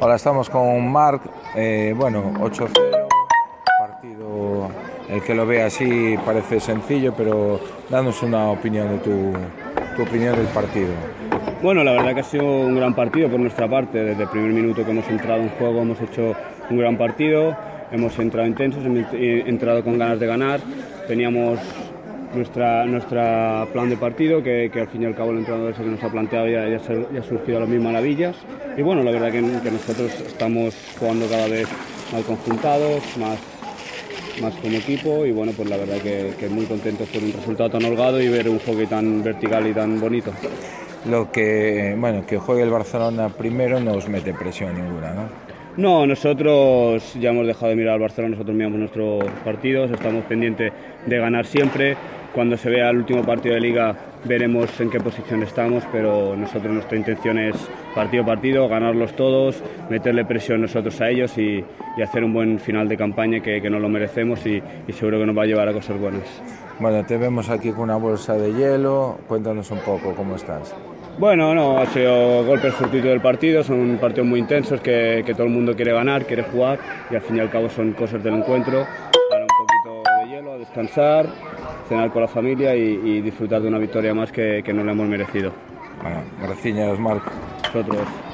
Hola, estamos con Marc. Eh, bueno, 8-0, partido, el que lo ve así parece sencillo, pero danos una opinión de tu, tu opinión del partido. Bueno, la verdad que ha sido un gran partido por nuestra parte. Desde el primer minuto que hemos entrado en juego hemos hecho un gran partido. Hemos entrado intensos, hemos entrado con ganas de ganar. Teníamos nuestra, nuestra plan de partido, que, que al fin y al cabo el entrenador ese que nos ha planteado ya, ya, se- ya ha surgido a las mismas maravillas. Y bueno, la verdad que, que nosotros estamos jugando cada vez más conjuntados, más, más como equipo y bueno, pues la verdad que, que muy contentos por un resultado tan holgado y ver un hockey tan vertical y tan bonito. Lo que, bueno, que juegue el Barcelona primero no os mete presión ninguna, ¿no? No, nosotros ya hemos dejado de mirar al Barcelona, nosotros miramos nuestros partidos, estamos pendientes de ganar siempre. Cuando se vea el último partido de liga veremos en qué posición estamos, pero nosotros nuestra intención es partido a partido, ganarlos todos, meterle presión nosotros a ellos y, y hacer un buen final de campaña que, que nos lo merecemos y, y seguro que nos va a llevar a cosas buenas. Bueno, te vemos aquí con una bolsa de hielo. Cuéntanos un poco cómo estás. Bueno, no, ha sido golpes fortuitos del partido, son partidos muy intensos que, que todo el mundo quiere ganar, quiere jugar y al fin y al cabo son cosas del encuentro. Dar un poquito de hielo, descansar, cenar con la familia y, y disfrutar de una victoria más que, que nos la hemos merecido. Bueno, gracias, Marc. Nosotros.